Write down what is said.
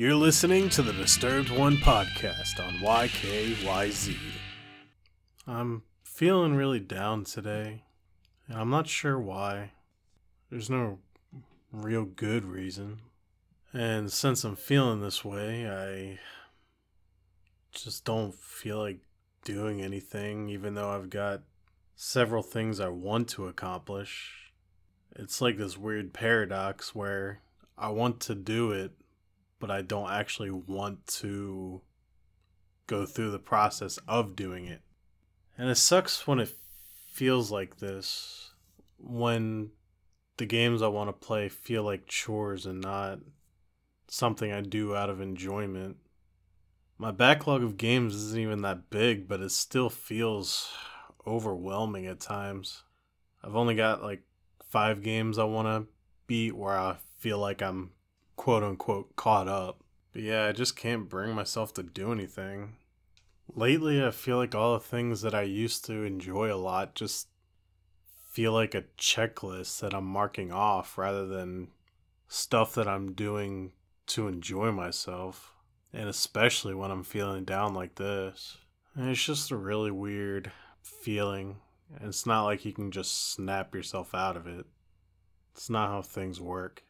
You're listening to the Disturbed One podcast on YKYZ. I'm feeling really down today, and I'm not sure why. There's no real good reason. And since I'm feeling this way, I just don't feel like doing anything, even though I've got several things I want to accomplish. It's like this weird paradox where I want to do it, but I don't actually want to go through the process of doing it. And it sucks when it feels like this, when the games I want to play feel like chores and not something I do out of enjoyment. My backlog of games isn't even that big, but it still feels overwhelming at times. I've only got like five games I want to beat where I feel like I'm quote unquote caught up. But yeah, I just can't bring myself to do anything. Lately, I feel like all the things that I used to enjoy a lot just feel like a checklist that I'm marking off rather than stuff that I'm doing to enjoy myself. And especially when I'm feeling down like this. And it's just a really weird feeling. And it's not like you can just snap yourself out of it. It's not how things work.